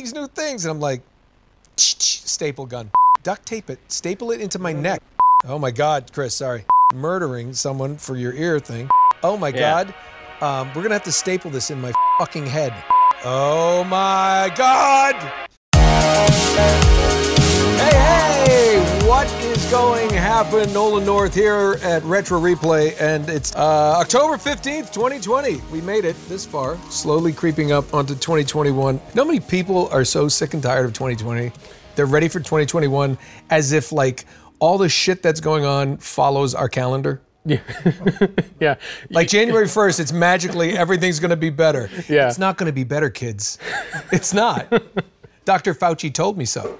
these new things. And I'm like, staple gun, duct tape it, staple it into my neck. Oh my God, Chris, sorry. Murdering someone for your ear thing. Oh my Yeah. God. Um, we're going to have to staple this in my fucking head. Oh my God. Hey, hey, what is going to happen? Nolan North here at Retro Replay, and it's uh, October 15th, 2020. We made it this far, slowly creeping up onto 2021. You know how many people are so sick and tired of 2020? They're ready for 2021 as if, like, all the shit that's going on follows our calendar. Yeah. yeah. Like January 1st, it's magically everything's going to be better. Yeah. It's not going to be better, kids. It's not. Dr. Fauci told me so.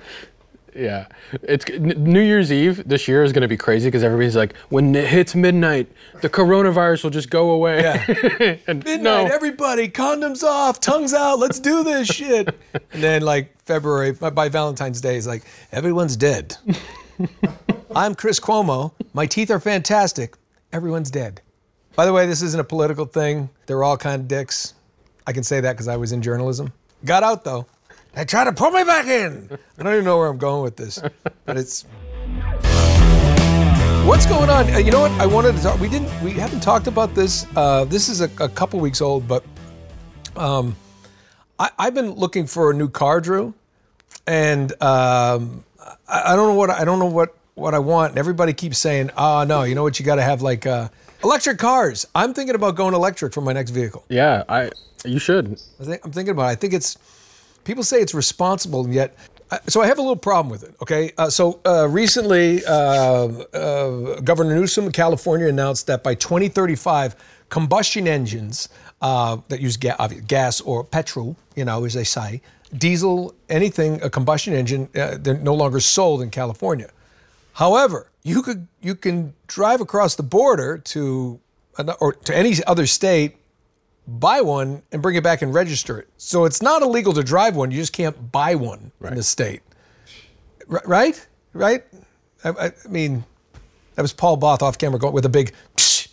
Yeah, it's New Year's Eve this year is going to be crazy because everybody's like, when it hits midnight, the coronavirus will just go away. Yeah. and Midnight, no, everybody, condoms off, tongues out, let's do this shit. And then, like, February, by- by Valentine's Day, it's like, everyone's dead. I'm Chris Cuomo. My teeth are fantastic. Everyone's dead. By the way, this isn't a political thing. They're all kind of dicks. I can say that because I was in journalism. Got out, though. They try to pull me back in. I don't even know where I'm going with this, but it's. What's going on? Uh, you know what? I wanted to talk. We didn't. We haven't talked about this. Uh, this is a, a couple weeks old, but um, I, I've been looking for a new car, Drew, and um, I, I don't know what I don't know what what I want. And everybody keeps saying, "Oh no, you know what? You got to have like uh, electric cars." I'm thinking about going electric for my next vehicle. yeah, I you should. I think, I'm thinking about it. I think it's, people say it's responsible, and yet, so I have a little problem with it, okay? Uh, so uh, recently, uh, uh, Governor Newsom of California announced that by 2035, combustion engines uh, that use ga- gas or petrol, you know, as they say, diesel, anything, a combustion engine, uh, they're no longer sold in California. However, you could you can drive across the border to or to any other state buy one and bring it back and register it. So it's not illegal to drive one. You just can't buy one in the state. R- right? Right? I, I, I mean, that was Paul Both off camera going with a big psh,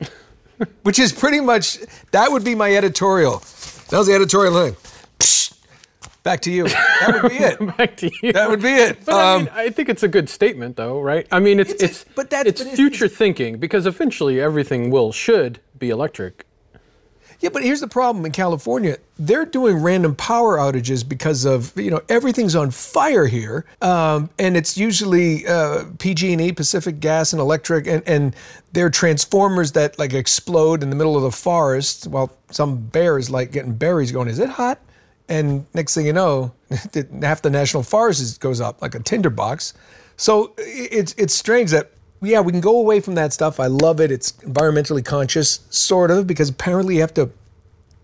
which is pretty much, that would be my editorial. That was the editorial line. Psh, back to you. That would be it. Back to you. That would be it. But I, Um, mean, I think it's a good statement, though, right? I mean, it's It's a- it's but that- it's but it's- future thinking because eventually everything will should be electric. Yeah, but here's the problem in California. They're doing random power outages because of, you know, everything's on fire here. Um, and it's usually uh, PG&E, Pacific Gas and Electric, and, and they're transformers that like explode in the middle of the forest while some bear is like getting berries going, is it hot? And next thing you know, half the national forest goes up like a tinderbox. So it's, it's strange that yeah, we can go away from that stuff. I love it. It's environmentally conscious, sort of, because apparently you have to.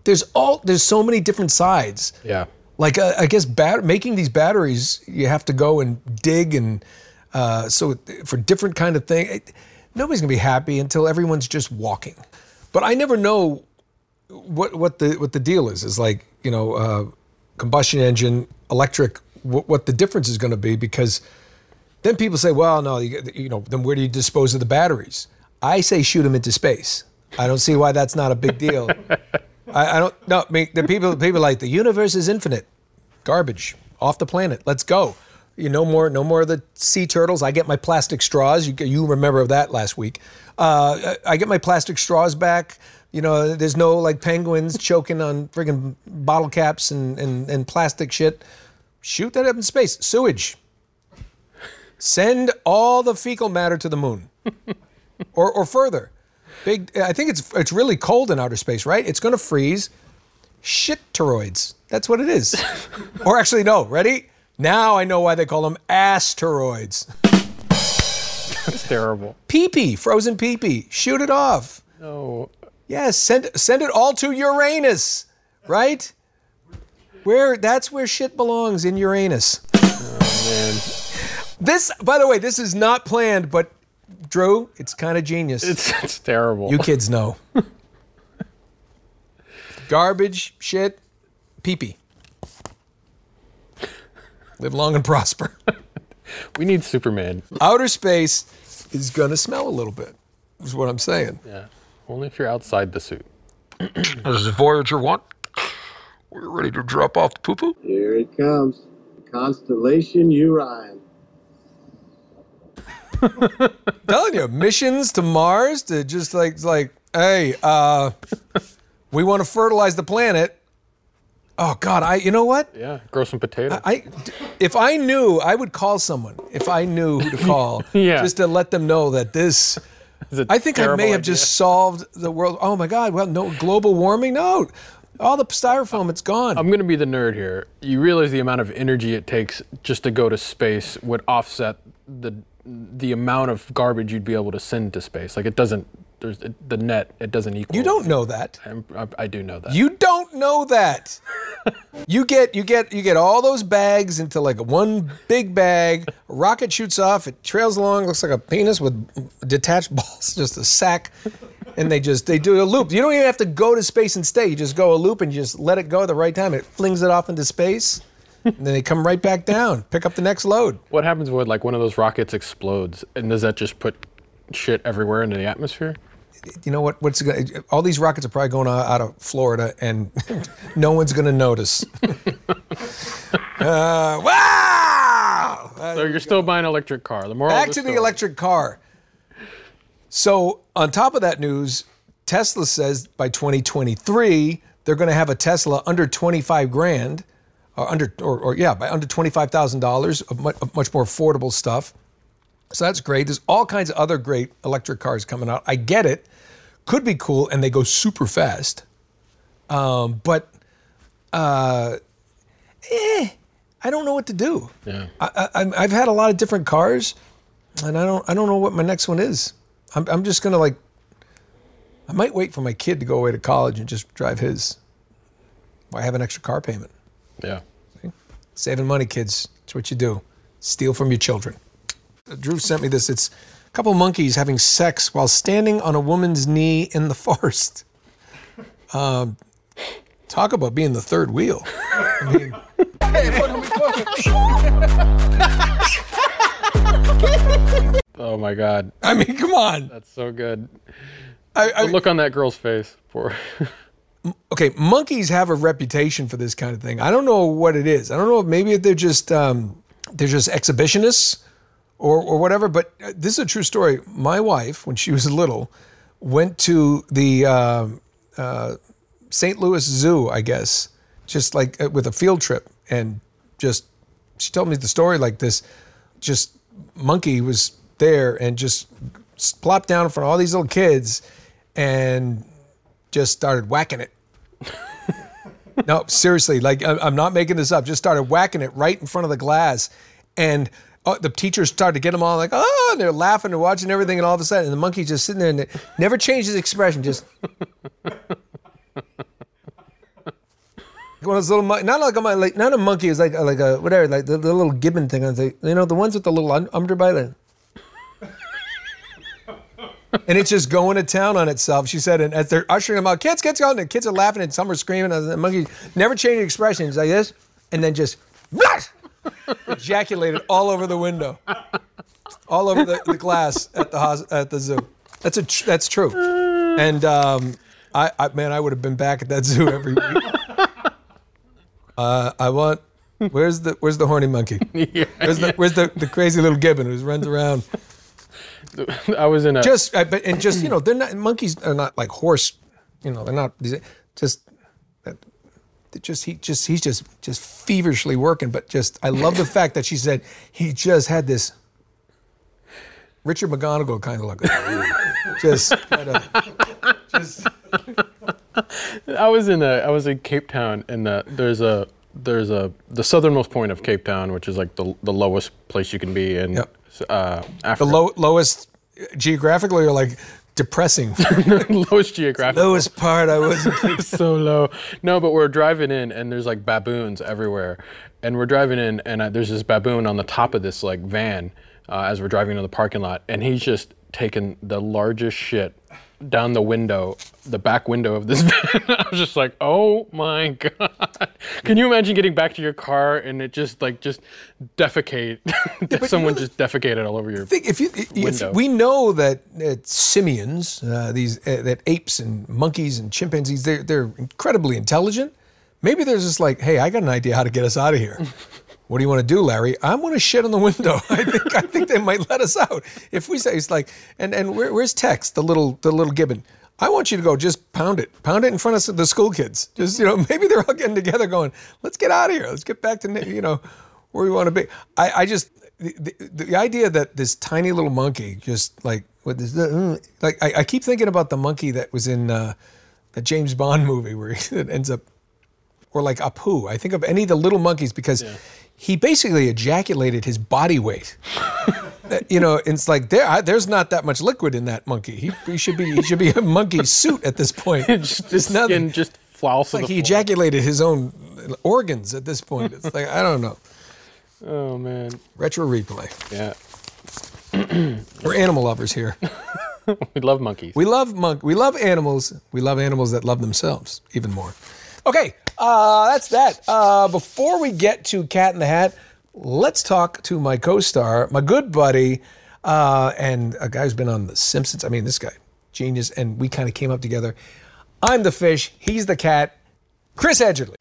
There's all there's so many different sides. Yeah. Like uh, I guess bat- making these batteries, you have to go and dig and uh, so for different kind of thing. It, nobody's gonna be happy until everyone's just walking. But I never know what what the what the deal is. Is like you know uh, combustion engine, electric. What, what the difference is going to be because then people say, well, no, you, you know, then where do you dispose of the batteries? I say shoot them into space. I don't see why that's not a big deal. I, I don't no. I mean, the people people are like the universe is infinite. Garbage off the planet. Let's go. You no more no more of the sea turtles. I get my plastic straws. You you remember that last week. Uh, I I get my plastic straws back. You know, there's no like penguins choking on friggin' bottle caps and, and, and plastic shit. Shoot that up in space. Sewage. Send all the fecal matter to the moon, or or further. Big. I think it's it's really cold in outer space, right? It's going to freeze. Shit-teroids. That's what it is. or actually, no. Ready? Now I know why they call them asteroids. That's terrible. Pee-pee, frozen pee-pee. Shoot it off. No. Yes, send send it all to Uranus, right? Where that's where shit belongs in Uranus. Oh Man. This, by the way, this is not planned, but Drew, it's kind of genius. It's, it's terrible. you kids know. Garbage, shit, pee-pee. Live long and prosper. we need Superman. Outer space is gonna smell a little bit. Is what I'm saying. Yeah. Only if you're outside the suit. This is Voyager One. We're ready to drop off the poo-poo. Here it comes. The constellation Orion. Telling you, missions to Mars to just like like, hey, uh, we want to fertilize the planet. Oh God, I you know what? Yeah. Grow some potatoes. I if I knew, I would call someone. If I knew who to call, Yeah. just to let them know that this. I think I may have idea. just solved the world. Oh my God! Well, no global warming. No, all the styrofoam, it's gone. I'm going to be the nerd here. You realize the amount of energy it takes just to go to space would offset the the amount of garbage you'd be able to send to space. Like it doesn't. There's the net. It doesn't equal. you don't know that. I, I do know that. You don't know that. you get you get you get all those bags into like one big bag. Rocket shoots off. It trails along. Looks like a penis with detached balls. Just a sack. And they just they do a loop. You don't even have to go to space and stay. You just go a loop and you just let it go at the right time. It flings it off into space. And then they come right back down. Pick up the next load. what happens when like one of those rockets explodes? And does that just put shit everywhere into the atmosphere? You know what? What's all these rockets are probably going out of Florida, and no one's going to notice. uh, wow! So you're still buying an electric car. The moral Back of to the electric car. So, on top of that news, Tesla says by 2023 they're going to have a Tesla under 25 grand, or under, or, or yeah, by under 25 thousand dollars of much, more affordable stuff. So that's great. There's all kinds of other great electric cars coming out. I get it, could be cool, and they go super fast. Um, but, uh, eh, I don't know what to do. Yeah. I, I, I've had a lot of different cars, and I don't I don't know what my next one is. I'm I'm just gonna like. I might wait for my kid to go away to college and just drive his. Why have an extra car payment? Yeah. Saving money, kids. It's what you do. Steal from your children. Drew sent me this. It's a couple monkeys having sex while standing on a woman's knee in the forest. Um, talk about being the third wheel. I mean, Oh my God. I mean, come on. That's so good. I, I, The look on that girl's face. Poor. okay, monkeys have a reputation for this kind of thing. I don't know what it is. I don't know if maybe they're just um, they're just exhibitionists or or whatever. But uh, this is a true story. My wife, when she was little, went to the um uh, St. Louis Zoo, I guess, just like uh, with a field trip, and just she told me the story like this. Just monkey was there and just plopped down in front of all these little kids and just started whacking it. no, seriously, like I'm not making this up. Just started whacking it right in front of the glass, and uh, the teachers started to get them all like, oh, and they're laughing and watching everything, and all of a sudden, and the monkey's just sitting there and it never changed his expression, just. One of those little, mon- not like a mon- like not a monkey, it was like like a whatever, like the, the little gibbon thing. I was like, you know, the ones with the little un- underbite. And it's just going to town on itself. She said, and as they're ushering them out, kids, kids, go, and the kids are laughing, and some are screaming, and the monkey never changed expressions like this, and then just ejaculated all over the window, all over the, the glass at the at the zoo. That's a tr- that's true, and um, I, I man, I would have been back at that zoo every week. Uh, I want. Where's the Where's the horny monkey? Where's the Where's the, the crazy little gibbon who runs around? I was in a. just I, but and just you know they're not monkeys are not like horse you know they're not just that just he just he's just just feverishly working. But just I love the fact that she said he just had this Richard McGonigal kind of look. just kind of just I was in a, I was in Cape Town, and uh, there's a there's a the southernmost point of Cape Town, which is like the the lowest place you can be in Yep. Uh, the low, lowest geographically or like depressing. lowest geographic. lowest part I was. so low. No, but we're driving in, and there's like baboons everywhere. And we're driving in, and uh, there's this baboon on the top of this like van uh, as we're driving to the parking lot, and he's just taking the largest shit down the window, the back window of this van. I was just like, oh my god! Can you imagine getting back to your car and it just like just defecate? Someone just defecated all over your. think if you if we know that uh, simians, uh, these uh, that apes and monkeys and chimpanzees, they're they're incredibly intelligent. Maybe they're just like, hey, I got an idea how to get us out of here. What do you want to do, Larry? I'm going to shit on the window. I think I think they might let us out if we say it's like. And and where, where's Tex, the little the little gibbon? I want you to go just pound it, pound it in front of the school kids. Just you know, maybe they're all getting together, going, let's get out of here. Let's get back to you know where we want to be. I, I just the, the, the idea that this tiny little monkey just like this uh, like I, I keep thinking about the monkey that was in uh, the James Bond movie where he it ends up or like Abu. I think of any of the little monkeys because he basically ejaculated his body weight. Uh, you know, it's like there, I, there's not that much liquid in that monkey. He, he should be, he should be a monkey suit at this point. just the nothing. skin just flows to like he floor. ejaculated his own organs at this point. It's like I don't know. Oh man, Retro replay. yeah. We're animal lovers here. We love monkeys. We love monk. We love animals. We love animals that love themselves even more. Okay, uh, that's that. Uh, before we get to Cat in the Hat, let's talk to my co-star, my good buddy, uh, and a guy who's been on The Simpsons. I mean, this guy, genius, and we kind of came up together. I'm the fish. He's the cat. Chris Edgerly.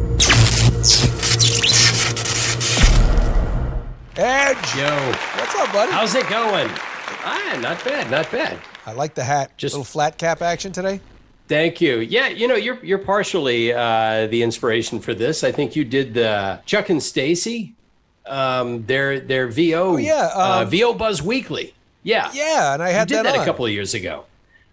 Edge. Yo, What's up, buddy? how's it going? Ah, not bad, not bad. I like the hat. Just- a little flat cap action today. Thank you. Yeah, you know, you're you're partially uh, the inspiration for this. I think you did the Chuck and Stacy, um, their their VO, yeah, uh, um, VO Buzz Weekly. Yeah, Yeah, and I had you did that, on. a couple of years ago.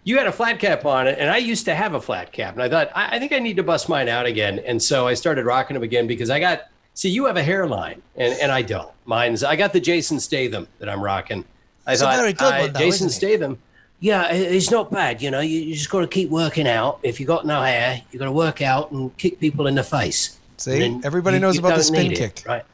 You had a flat cap on it, and I used to have a flat cap, and I thought I, I think I need to bust mine out again, and so I started rocking them again because I got see you have a hairline, and and I don't. Mine's I got the Jason Statham that I'm rocking. I It's a thought very good I- one, though, Jason? Statham. Yeah, it's not bad. You know, you, you just got to keep working out. If you got no hair, you got to work out and kick people in the face. See? Everybody you- knows you about the spin need it, right?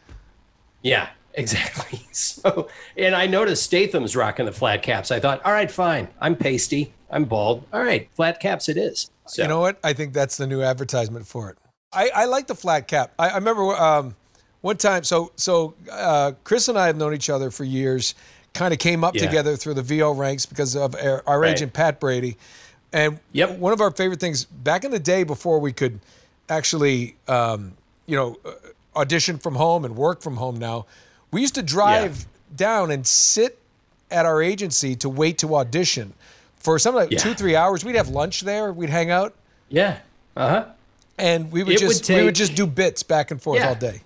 Yeah, exactly. So, and I noticed Statham's rocking the flat caps. I thought, all right, fine. I'm pasty. I'm bald. All right, flat caps it is. So, You know what? I think that's the new advertisement for it. I, I like the flat cap. I, I remember um, one time. So so uh, Chris and I have known each other for years. Kind of came up Yeah. together through the VO ranks because of our, our Right. agent Pat Brady. And Yep. one of our favorite things back in the day before we could actually, um, you know, uh, audition from home and work from home. Now, we used to drive down and sit at our agency to wait to audition for something like Yeah. two three hours. We'd have lunch there. We'd hang out yeah. Uh huh. and we would It would just we would just do bits back and forth Yeah. all day.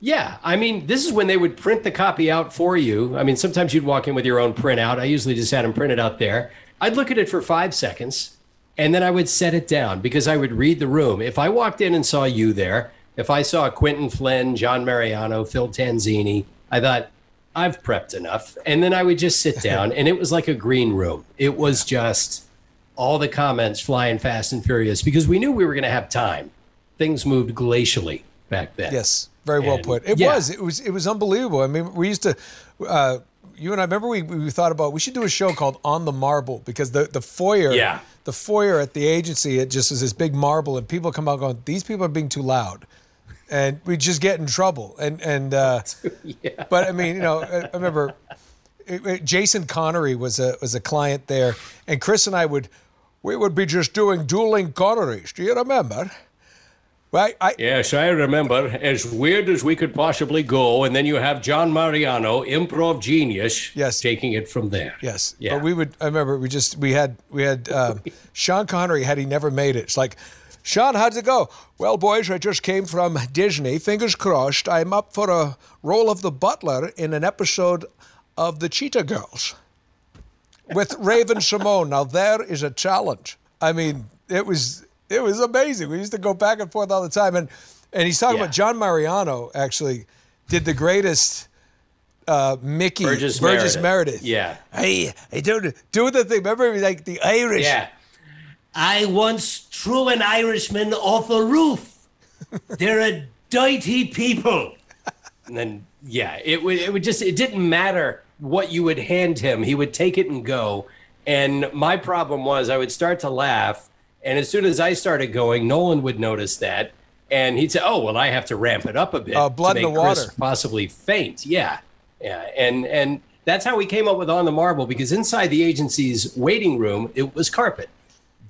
Yeah, I mean, this is when they would print the copy out for you. I mean, sometimes you'd walk in with your own printout. I usually just had them printed out there. I'd look at it for five seconds, and then I would set it down because I would read the room. If I walked in and saw you there, if I saw Quinton Flynn, John Mariano, Phil Tanzini, I thought, I've prepped enough. And then I would just sit down, and it was like a green room. It was just all the comments flying fast and furious because we knew we were going to have time. Things moved glacially back then. Yes, very well And- put. It yeah. was it was it was unbelievable. I mean, we used to. Uh, you and I remember we, we thought about we should do a show called On the Marble because the the foyer Yeah. the foyer at the agency it just is this big marble and people come out going these people are being too loud and we just get in trouble and and uh, but I mean you know I, I remember it- it- Jason Connery was a was a client there and Chris and I would we would be just doing dueling Connerys do you remember right I, Yes, I remember. As weird as we could possibly go, and then you have John Mariano, improv genius, Yes. taking it from there. Yes, Yeah. but we would. I remember we just we had we had um, Sean Connery had he never made it. It's like Sean, how'd it go? Well, boys, I just came from Disney. Fingers crossed. I'm up for a role of the butler in an episode of The Cheetah Girls with Raven-Symoné. Now, there is a challenge. I mean, it was it was amazing. We used to go back and forth all the time. And and he's talking Yeah. about John Mariano actually did the greatest uh, Mickey Burgess Meredith. Meredith. Yeah. Hey, hey, do do the thing. Remember, like the Irish. Yeah. I once threw an Irishman off a roof. They're a dirty people. And then yeah, it would it would just it didn't matter what you would hand him. He would take it and go. And my problem was I would start to laugh, and as soon as I started going, Nolan would notice that, and he'd say, "Oh, well, I have to ramp it up a bit Uh, blood to in make the Chris water. possibly faint." Yeah, yeah, and and that's how we came up with on the marble because inside the agency's waiting room it was carpet.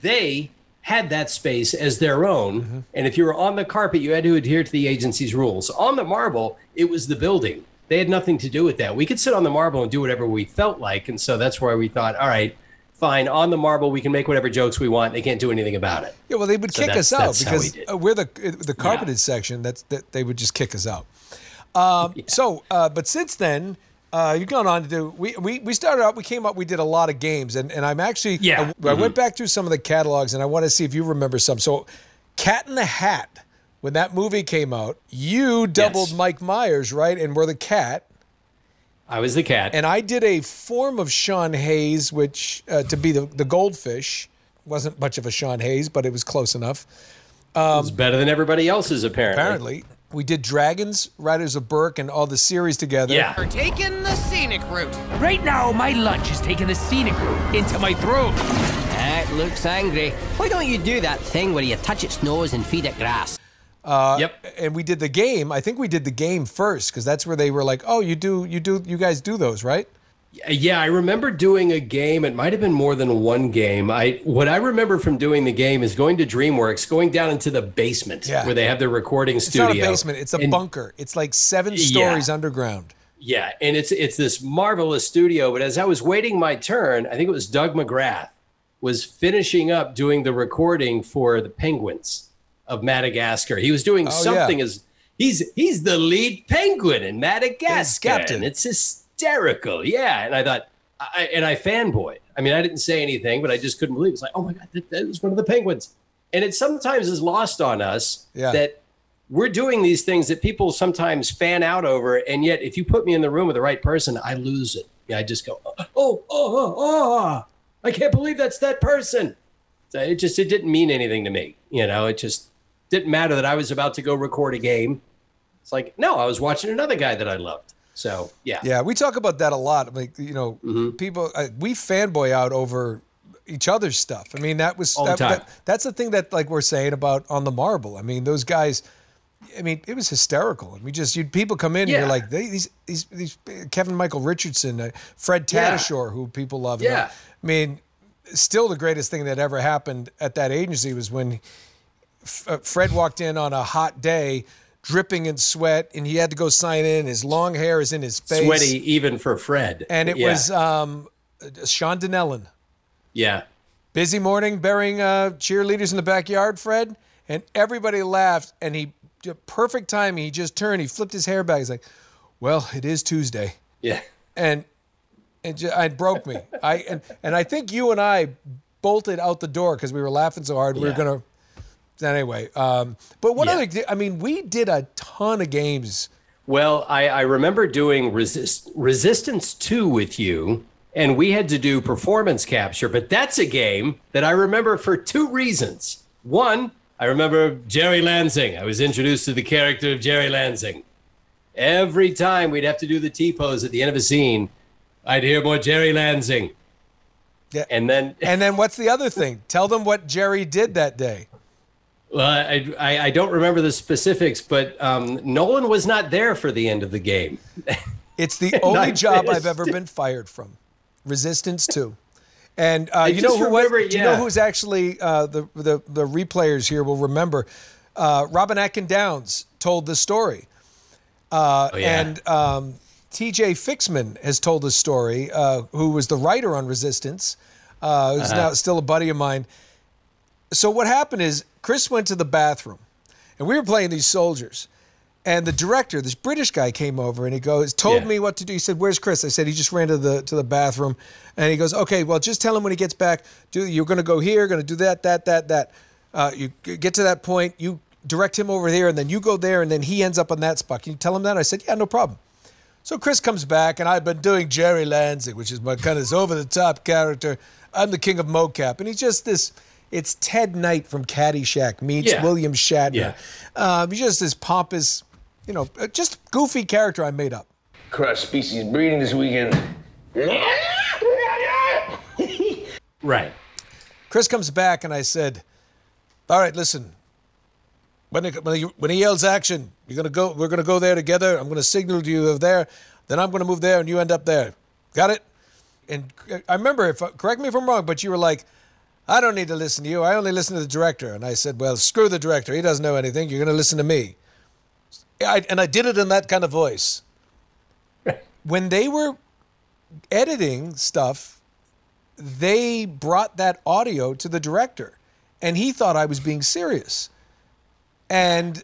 They had that space as their own, Mm-hmm. and if you were on the carpet, you had to adhere to the agency's rules. On the marble, it was the building. They had nothing to do with that. We could sit on the marble and do whatever we felt like, and so that's why we thought, all right, fine, on the marble we can make whatever jokes we want. They can't do anything about it. Yeah, well, they would So kick us out that's how we because uh, we're the the carpeted section. That's that they would just kick us out. Um, So, uh, but since then, uh, you've gone on to do. We, we we started out. We came up. We did a lot of games, and and I'm actually. Yeah. I, I Mm-hmm. went back through some of the catalogs, and I want to see if you remember some. So, Cat in the Hat. When that movie came out, you doubled Yes. Mike Myers, right? And were the cat. I was the cat. And I did a form of Sean Hayes, which uh, to be the, the goldfish wasn't much of a Sean Hayes, but it was close enough. it was better than everybody else's, apparently. Apparently, we did Dragons, Riders of Berk, and all the series together. Yeah. We're taking the scenic route. Right now, my lunch is taking the scenic route into my throat. That looks angry. Why don't you do that thing where you touch its nose and feed it grass? Uh, yep. And we did the game. I think we did the game first because that's where they were like, "Oh, you do, you do, you guys do those, right?" Yeah, I remember doing a game. It might have been more than one game. I what I remember from doing the game is going to DreamWorks, going down into the basement Yeah. where they have their recording It's studio. not a basement; it's a And- bunker. It's like seven Yeah. stories underground. Yeah, and it's it's this marvelous studio. But as I was waiting my turn, I think it was Doug McGrath was finishing up doing the recording for the Penguins of Madagascar. He was doing Oh, something yeah. as he's he's the lead penguin in Madagascar. captain. It's hysterical. Yeah, and I thought, I, and I fanboyed. I mean, I didn't say anything, but I just couldn't believe it. It's like, oh my god, that, that was one of the penguins. And it sometimes is lost on us Yeah. that we're doing these things that people sometimes fan out over, and yet if you put me in the room with the right person, I lose it. Yeah, I just go, oh, oh, oh, oh, I can't believe that's that person. It just it didn't mean anything to me. You know, it just didn't matter that I was about to go record a game. It's like, no, I was watching another guy that I loved. So yeah, Yeah, we talk about that a lot. Like you know, Mm-hmm. people uh, we fanboy out over each other's stuff. I mean, that was that, that- that's the thing that like we're saying about on the marble. I mean, those guys. I mean, it was hysterical. And we just you people come in and you're like they, these these these Kevin Michael Richardson, uh, Fred Yeah. Tatasciore, who people love. Yeah. I mean, still the greatest thing that ever happened at that agency was when F- uh, Fred walked in on a hot day, dripping in sweat, and he had to go sign in. His long hair is in his face, sweaty even for Fred. and it Yeah. was um, Sean Donnellan. yeah. Busy morning, burying uh, cheerleaders in the backyard, Fred, and everybody laughed. And he, perfect timing. He just turned. He flipped his hair back. He's like, "Well, it is Tuesday," Yeah. and it, ju- it broke me. I and and I think you and I bolted out the door because we were laughing so hard. We were gonna. Anyway, um, but what Yeah. other? I mean, we did a ton of games. Well, I, I remember doing resist, Resistance 2 with you, and we had to do performance capture, but that's a game that I remember for two reasons. One, I remember Jerry Lansing. I was introduced to the character of Jerry Lansing. Every time we'd have to do the T pose at the end of a scene, I'd hear more Jerry Lansing. Yeah. And then, And then what's the other thing? Tell them what Jerry did that day. Well, I, I, I don't remember the specifics, but um, Nolan was not there for the end of the game. It's the only job I've ever been fired from. Resistance two. And uh, you know who was, remember- do you know who's actually uh, the, the the replayers here will remember? Uh, Robin Atkin Downes told the story, uh, Oh, yeah. and um, T.J. Fixman has told the story. Uh, who was the writer on Resistance? Uh, who's Uh-huh. now still a buddy of mine. So what happened is Chris went to the bathroom, and we were playing these soldiers. And the director, this British guy, came over and he goes, told Yeah. me what to do. He said, "Where's Chris?" I said, "He just ran to the to the bathroom." And he goes, "Okay, well, just tell him when he gets back. Do you're going to go here, going to do that, that, that, that. Uh, you get to that point, you direct him over there, and then you go there, and then he ends up on that spot. Can you tell him that?" I said, "Yeah, no problem." So Chris comes back, and I've been doing Jerry Lansing, which is my kind of over the top character. I'm the king of mocap, and he's just this. It's Ted Knight from Caddyshack meets Yeah. William Shatner. Yeah. Um, he's just this pompous, you know, uh, just goofy character I made up. Cross species breeding this weekend. Right. Chris comes back, and I said, "All right, listen. When it, when, he, when he yells action, you're gonna go. We're gonna go there together. I'm gonna signal to you of there. Then I'm gonna move there, and you end up there. Got it?" And uh, I remember, if correct me if I'm wrong, but you were like, "I don't need to listen to you. I only listen to the director." And I said, "Well, screw the director. He doesn't know anything. You're gonna listen to me." I, and I did it in that kind of voice. when they were editing stuff, they brought that audio to the director, and he thought I was being serious. And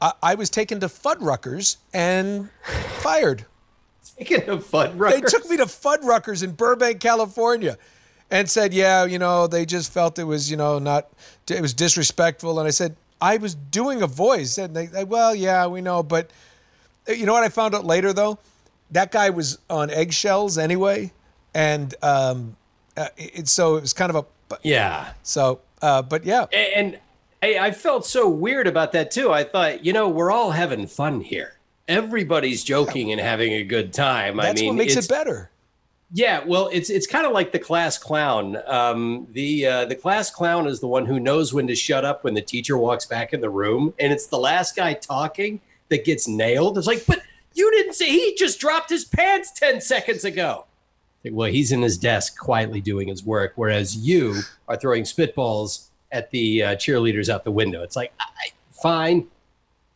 I, I was taken to Fuddruckers and fired. Speaking of Fudd They took me to Fuddruckers in Burbank, California, and said, "Yeah, you know, they just felt it was, you know, not, it was disrespectful." And I said, "I was doing a voice." And they, well, yeah, we know, but uh, you know what I found out later though? That guy was on eggshells anyway, and um, uh, it, so it was kind of a Yeah. so. Uh, but yeah, A- And I, I felt so weird about that too. I thought, you know, we're all having fun here. Everybody's joking and having a good time. I that's mean, what makes it better. Yeah, well, it's it's kind of like the class clown. Um, the uh, the class clown is the one who knows when to shut up when the teacher walks back in the room, and it's the last guy talking that gets nailed. It's like, but you didn't say he just dropped his pants ten seconds ago. Well, he's in his desk quietly doing his work, whereas you are throwing spitballs at the uh, cheerleaders out the window. It's like, I, fine,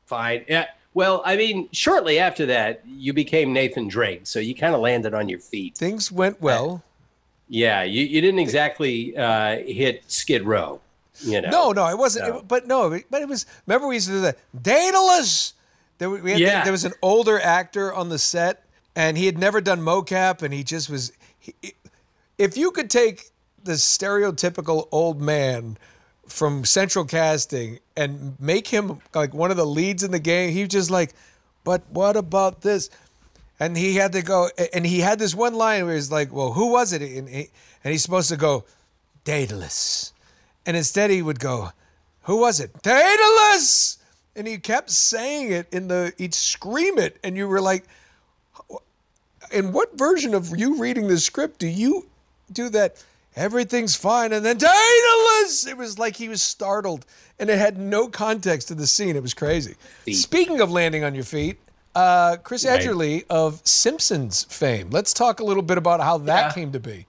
fine. Yeah. Well, I mean, shortly after that, you became Nathan Drake, so you kind of landed on your feet. Things went well. Yeah, you, you didn't exactly uh, hit Skid Row. You know. No, no, it wasn't. No. it- but no, but it was. Remember, we used to do that. Daedalus. There, we had, Yeah. there was an older actor on the set, and he had never done mocap, and he just was. He, if you could take the stereotypical old man from Central Casting and make him like one of the leads in the game, he was just like, "But what about this?" And he had to go, and he had this one line where he's like, "Well, who was it?" And, he, and he's supposed to go, Daedalus. And instead he would go, Who was it? Daedalus! And he kept saying it in the, he'd scream it. And you were like, In what version of you reading the script do you do that? Everything's fine. And then Daedalus! It was like he was startled. And it had no context to the scene. It was crazy. Speaking of landing on your feet, uh, Chris Right. Edgerly of Simpsons fame. Let's talk a little bit about how that Yeah. came to be.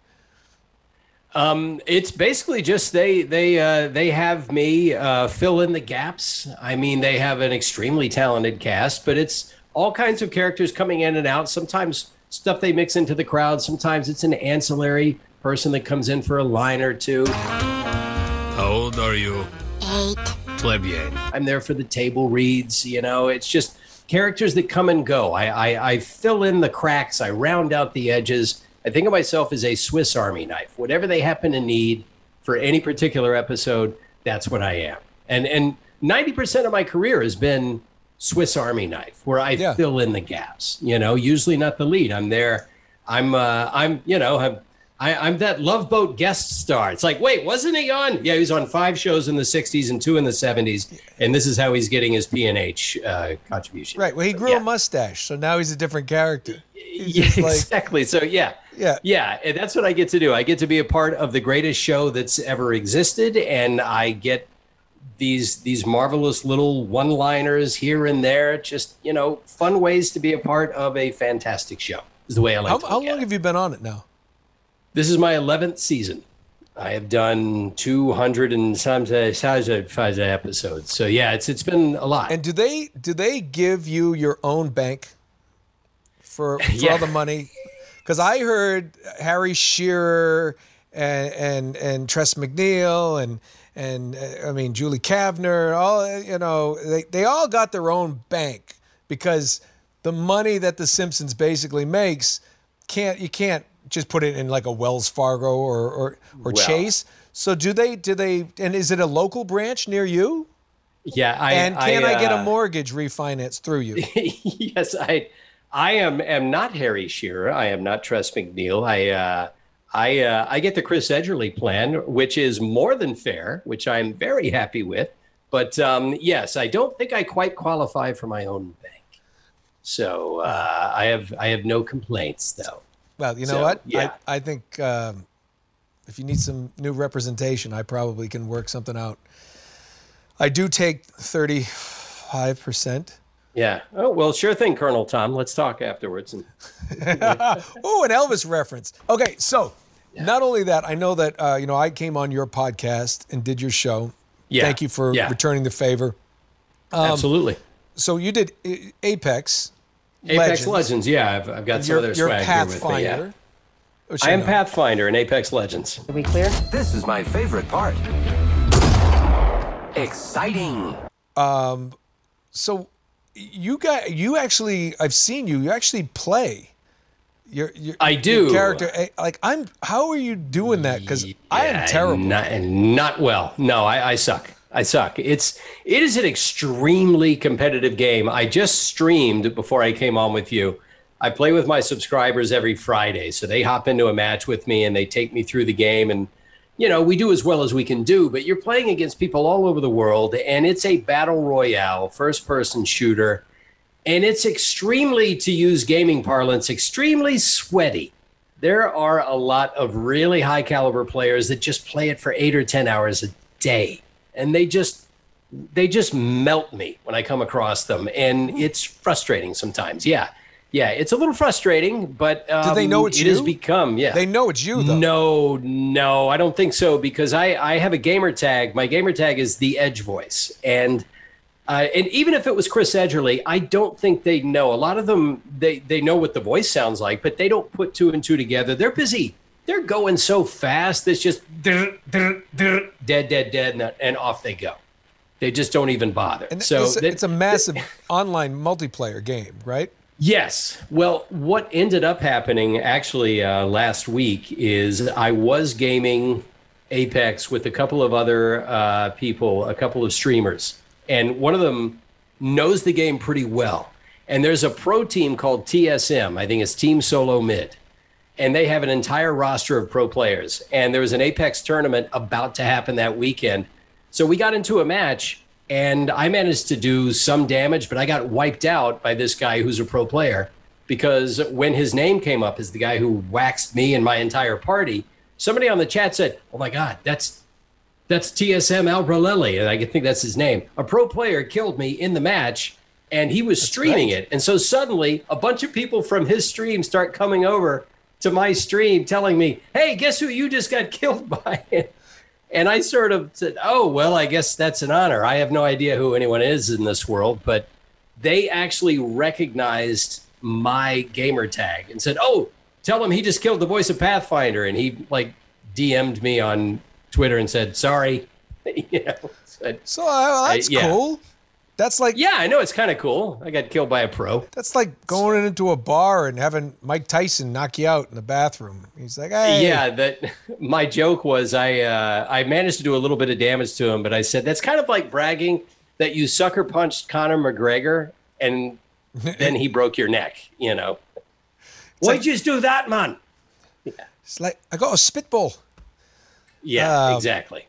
Um, it's basically just they they uh, they have me uh, fill in the gaps. I mean, they have an extremely talented cast, but it's all kinds of characters coming in and out. Sometimes stuff they mix into the crowd. Sometimes it's an ancillary person that comes in for a line or two. How old are you? Eight. Plebeian. I'm there for the table reads. You know, it's just characters that come and go. I, I, I fill in the cracks. I round out the edges. I think of myself as a Swiss Army knife. Whatever they happen to need for any particular episode, that's what I am. And and 90% of my career has been Swiss Army knife, where I Yeah. fill in the gaps. You know, usually not the lead. I'm there. I'm uh, I'm you know I'm I, I'm that Love Boat guest star. It's like, wait, wasn't he on? Yeah, he was on five shows in the '60s and two in the '70s, and this is how he's getting his P and H uh, contribution. Right. Well, he grew Yeah. a mustache, so now he's a different character. He's Yeah, like, exactly. So yeah, Yeah. yeah, and that's what I get to do. I get to be a part of the greatest show that's ever existed, and I get these these marvelous little one-liners here and there. Just you know, fun ways to be a part of a fantastic show. Is the way I like how, to how long it. have you been on it now? This is my 11th season. I have done 200 and some five episodes. So yeah, it's it's been a lot. And do they do they give you your own bank for, for Yeah. all the money? Because I heard Harry Shearer and and and Tress MacNeille and and uh, I mean Julie Kavner, all you know, they they all got their own bank because the money that the Simpsons basically makes can't you can't just put it in like a Wells Fargo or or, or Well- Chase. So do they do they and is it a local branch near you? Yeah, I and can I, get a uh, mortgage refinance through you? yes, I I am am not Harry Shearer. I am not Tress MacNeille. I uh, I uh, I get the Chris Edgerly plan, which is more than fair, which I'm very happy with. But um, yes, I don't think I quite qualify for my own bank. So uh, I have I have no complaints though. Well, you know So, what? yeah. I, I think um, if you need some new representation, I probably can work something out. I do take 35%. Yeah. Oh well, sure thing, Colonel Tom. Let's talk afterwards. And oh, an Elvis reference. Okay, so not only that, I know that, uh, you know, I came on your podcast and did your show. Yeah, Thank you for yeah. returning the favor. Um, Absolutely. So you did Apex. Apex Legends. Yeah, I've, I've got some You're, other you're swag here with me. Yeah. I am know. Pathfinder in Apex Legends. Are we clear? This is my favorite part. Exciting. Um, so you got you actually I've seen you. You actually play. Your, your I your do. character. eh, Like I'm. How are you doing that? Because I am terrible. Not, not well. No, I, I suck. I suck. It's it is an extremely competitive game. I just streamed before I came on with you. I play with my subscribers every Friday, so they hop into a match with me and they take me through the game and you know, we do as well as we can do, but you're playing against people all over the world and it's a battle royale, first person shooter. And it's extremely, to use gaming parlance, extremely sweaty. There are a lot of really high caliber players that just play it for eight or 10 hours a day. And they just, they just melt me when I come across them. And it's frustrating sometimes. Yeah. Yeah. It's a little frustrating, but um, Do they know it's it has become, yeah. They know it's you though. No, no, I don't think so because I, I have a gamer tag. My gamer tag is the Edge Voice, and uh, and even if it was Chris Edgerly, I don't think they know. A lot of them they they know what the voice sounds like, but they don't put two and two together. They're busy. They're going so fast. It's just dir, dir, dir, dead, dead, dead, and, and off they go. They just don't even bother. And so it's, that- it's a massive online multiplayer game, right? Yes. Well, what ended up happening actually uh, last week is I was gaming Apex with a couple of other uh, people, a couple of streamers, and one of them knows the game pretty well. And there's a pro team called TSM. I think it's Team Solo Mid. And they have an entire roster of pro players. And there was an Apex tournament about to happen that weekend. So we got into a match and I managed to do some damage, but I got wiped out by this guy who's a pro player because when his name came up as the guy who waxed me and my entire party, somebody on the chat said, "Oh my God, that's that's TSM Albralelie," and I think that's his name. A pro player killed me in the match, and he was streaming it. And so suddenly, a bunch of people from his stream start coming over to my stream, telling me, "Hey, guess who you just got killed by?" And I sort of said, "Oh, well, I guess that's an honor. I have no idea who anyone is in this world, but they actually recognized my gamer tag and said, "Oh, tell him he just killed the voice of Pathfinder." And he like DM'd me on Twitter and said, "Sorry." you know, said, So uh, that's I- yeah. cool. That's like yeah, I know it's kind of cool. I got killed by a pro. that's like going into a bar and having Mike Tyson knock you out in the bathroom. He's like, hey, Yeah, that my joke was I uh, I managed to do a little bit of damage to him, but I said that's kind of like bragging that you sucker punched Conor McGregor and then he broke your neck. You know, why'd you just do that, man? Yeah. It's like I got a spitball. Yeah, Um, exactly.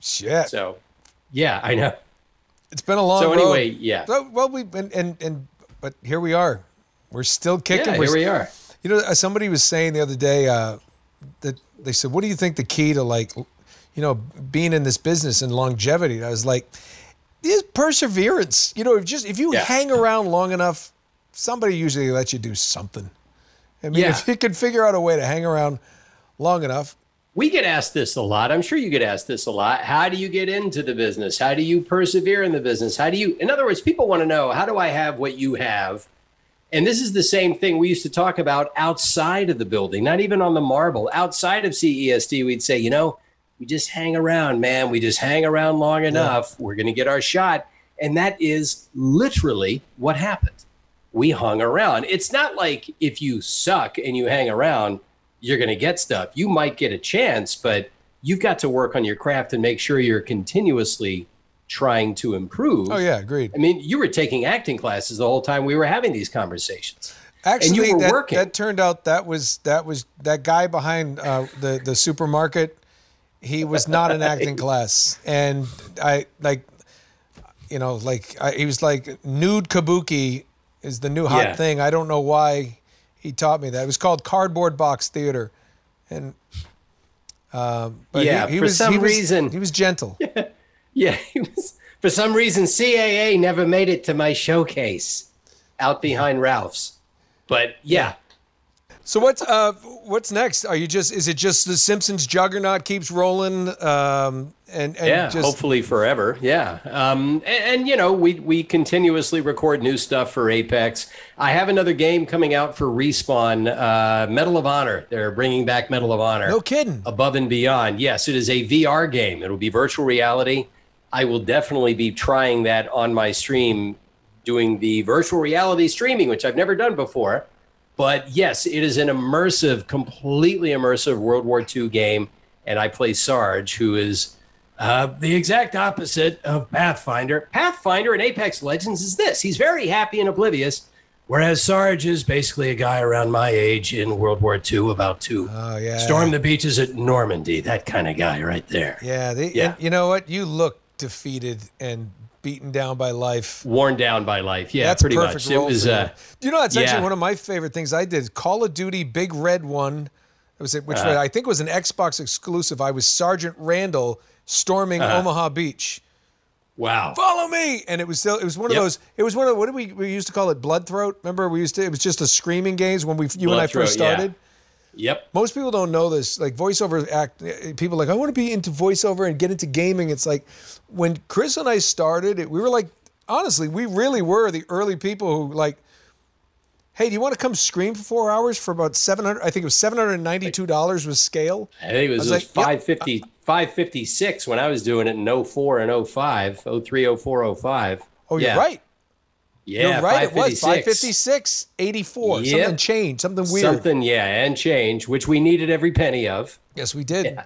Shit. So, yeah, I know. It's been a long So road. anyway, yeah. So, well, we and, and and but here we are. We're still kicking. Yeah, We're here we are. You know, uh, somebody was saying the other day uh, that they said, "What do you think the key to like, you know, being in this business and longevity?" And I was like, "Is perseverance. You know, if just if you Yeah. hang around long enough, somebody usually lets you do something. I mean, Yeah. if you can figure out a way to hang around long enough, We get asked this a lot. I'm sure you get asked this a lot. How do you get into the business? How do you persevere in the business? How do you, in other words, people want to know how do I have what you have? And this is the same thing we used to talk about outside of the building, not even on the marble. Outside of CESD, we'd say, you know, We just hang around, man. We just hang around long enough. We're going to get our shot. And that is literally what happened. We hung around. It's not like if you suck and you hang around, you're going to get stuff. You might get a chance, but you've got to work on your craft and make sure you're continuously trying to improve. Oh yeah, agreed. I mean, you were taking acting classes the whole time we were having these conversations. Actually, and you were that, working. that turned out that was that was that guy behind uh, the the supermarket. He was not an acting class, and I like, you know, like I, he was like nude kabuki is the new hot Yeah. thing. I don't know why he taught me that. It was called cardboard box theater, and um, but Yeah, he, he for was, some he was- reason- he was gentle. Yeah, he was. For some reason, CAA never made it to my showcase out behind Ralph's. But yeah, So what's uh what's next? Are you just is it just the Simpsons juggernaut keeps rolling um and and yeah, just hopefully forever. Yeah, um, and, and you know we we continuously record new stuff for Apex. I have another game coming out for Respawn, uh, Medal of Honor. They're bringing back Medal of Honor. no kidding. Above and Beyond. Yes, it is a VR game. It'll be virtual reality. I will definitely be trying that on my stream, doing the virtual reality streaming, which I've never done before. But yes, it is an immersive, completely immersive World War II game. And I play Sarge, who is uh, the exact opposite of Pathfinder. Pathfinder in Apex Legends is this he's very happy and oblivious, whereas Sarge is basically a guy around my age in World War II, about to Oh yeah. storm the beaches at Normandy. That kind of guy right there. Yeah, they, Yeah. you know what? You look defeated and beaten down by life. Worn down by life. Yeah, That's pretty perfect much. It was. Uh, you know, that's actually one of my favorite things I did. Call of Duty Big Red One. It was it, which Uh-huh. I think was an Xbox exclusive. I was Sergeant Randall storming Uh-huh. Omaha Beach. wow. Follow me, and it was still it was one of Yep. those. It was one of what did we we used to call it? Blood throat. Remember we used to. It was just a screaming games when we you and I Blood first started. yeah. Yep. most people don't know this like voiceover act people like i want to be into voiceover and get into gaming it's like when chris and i started it we were like honestly we really were the early people who like hey do you want to come scream for four hours for about 700 i think it was $792 was scale I think it was, was was like, yep. 556 when I was doing it in 04 and 05, 03, 04, 05. oh you're Yeah. right Yeah, you're right it was 556. 556 84 Yep. something changed something weird Something, yeah, and change, which we needed every penny of. yes we did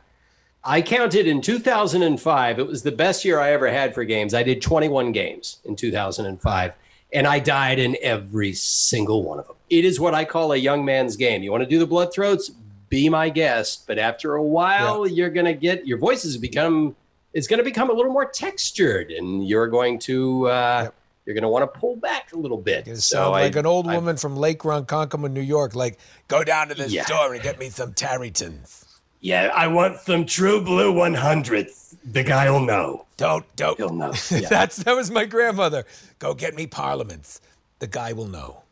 I counted in 2005. It was the best year I ever had for games. I did 21 games in 2005, and I died in every single one of them. It is what I call a young man's game. You want to do the blood throats? Be my guest. But after a while, you're going to get your voices become. It's going to become a little more textured, and you're going to. Uh, Yep. You're going to want to pull back a little bit. You So sound I- like an old I- woman from Lake Ronkonkoma, New York. Like, go down to the Yeah. store and get me some Tareytons. yeah, I want some True Blue 100th. The guy will know. Don't, don't. He'll know. Yeah. That's that was my grandmother. Go get me parliaments. The guy will know.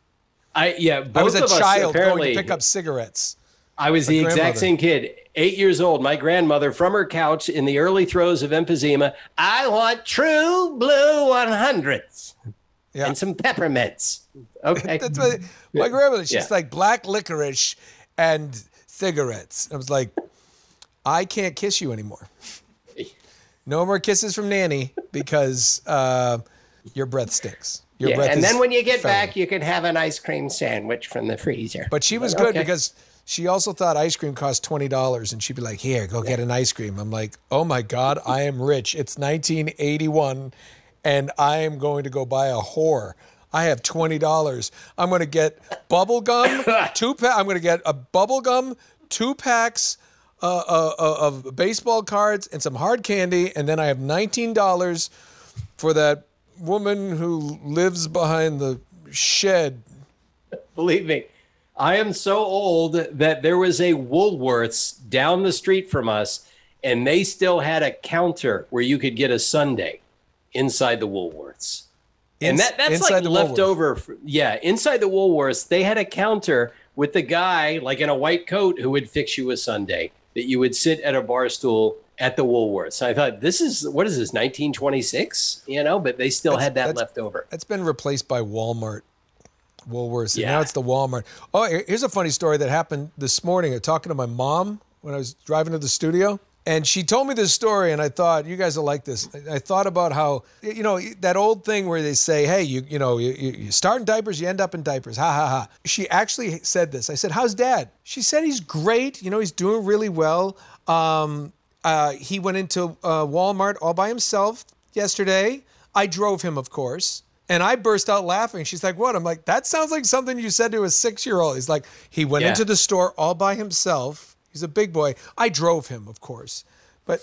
I yeah. I was a of us child going to pick up cigarettes. I was the exact same kid, eight years old. My grandmother, from her couch in the early throes of emphysema, I want true blue 100s Yeah. and some peppermints. Okay. That's my, my grandmother. She's Yeah. like black licorice and cigarettes. I was like, I can't kiss you anymore. No more kisses from Nanny because uh, your breath stinks. Your yeah, breath and then when you get foul. back, you can have an ice cream sandwich from the freezer. But she was good okay. because she also thought ice cream cost twenty dollars, and she'd be like, "Here, go get an ice cream." I'm like, "Oh my god, I am rich. It's 1981, and I am going to go buy a whore. I have twenty dollars. I'm going to get bubble gum, two pack. I'm going to get a bubble gum, two packs." Uh, uh, uh, of baseball cards and some hard candy, and then I have nineteen dollars for that woman who lives behind the shed Believe me, I am so old that there was a Woolworths down the street from us, and they still had a counter where you could get a sundae inside the Woolworths. and that, that's like leftover. Yeah, inside the Woolworths, they had a counter with the guy, like in a white coat, who would fix you a sundae that you would sit at a bar stool at the Woolworths. I thought, this is, what is this, 1926? You know, but they still That's- had that left over. That's been replaced by Walmart, Woolworths. And Yeah. now it's the Walmart. Oh, here's a funny story that happened this morning. I'm talking to my mom when I was driving to the studio. And she told me this story, and I thought you guys will like this. I I thought about how you know that old thing where they say, "Hey, you you know you, you you start in diapers, you end up in diapers." Ha ha ha. She actually said this. I said, "How's Dad?" She said, "He's great. You know, he's doing really well. Um, uh, he went into uh, Walmart all by himself yesterday. I drove him, of course." And I burst out laughing. She's like, "What?" I'm like, "That sounds like something you said to a six-year-old." He's like, "He went Yeah. into the store all by himself. He's a big boy. I drove him, of course, but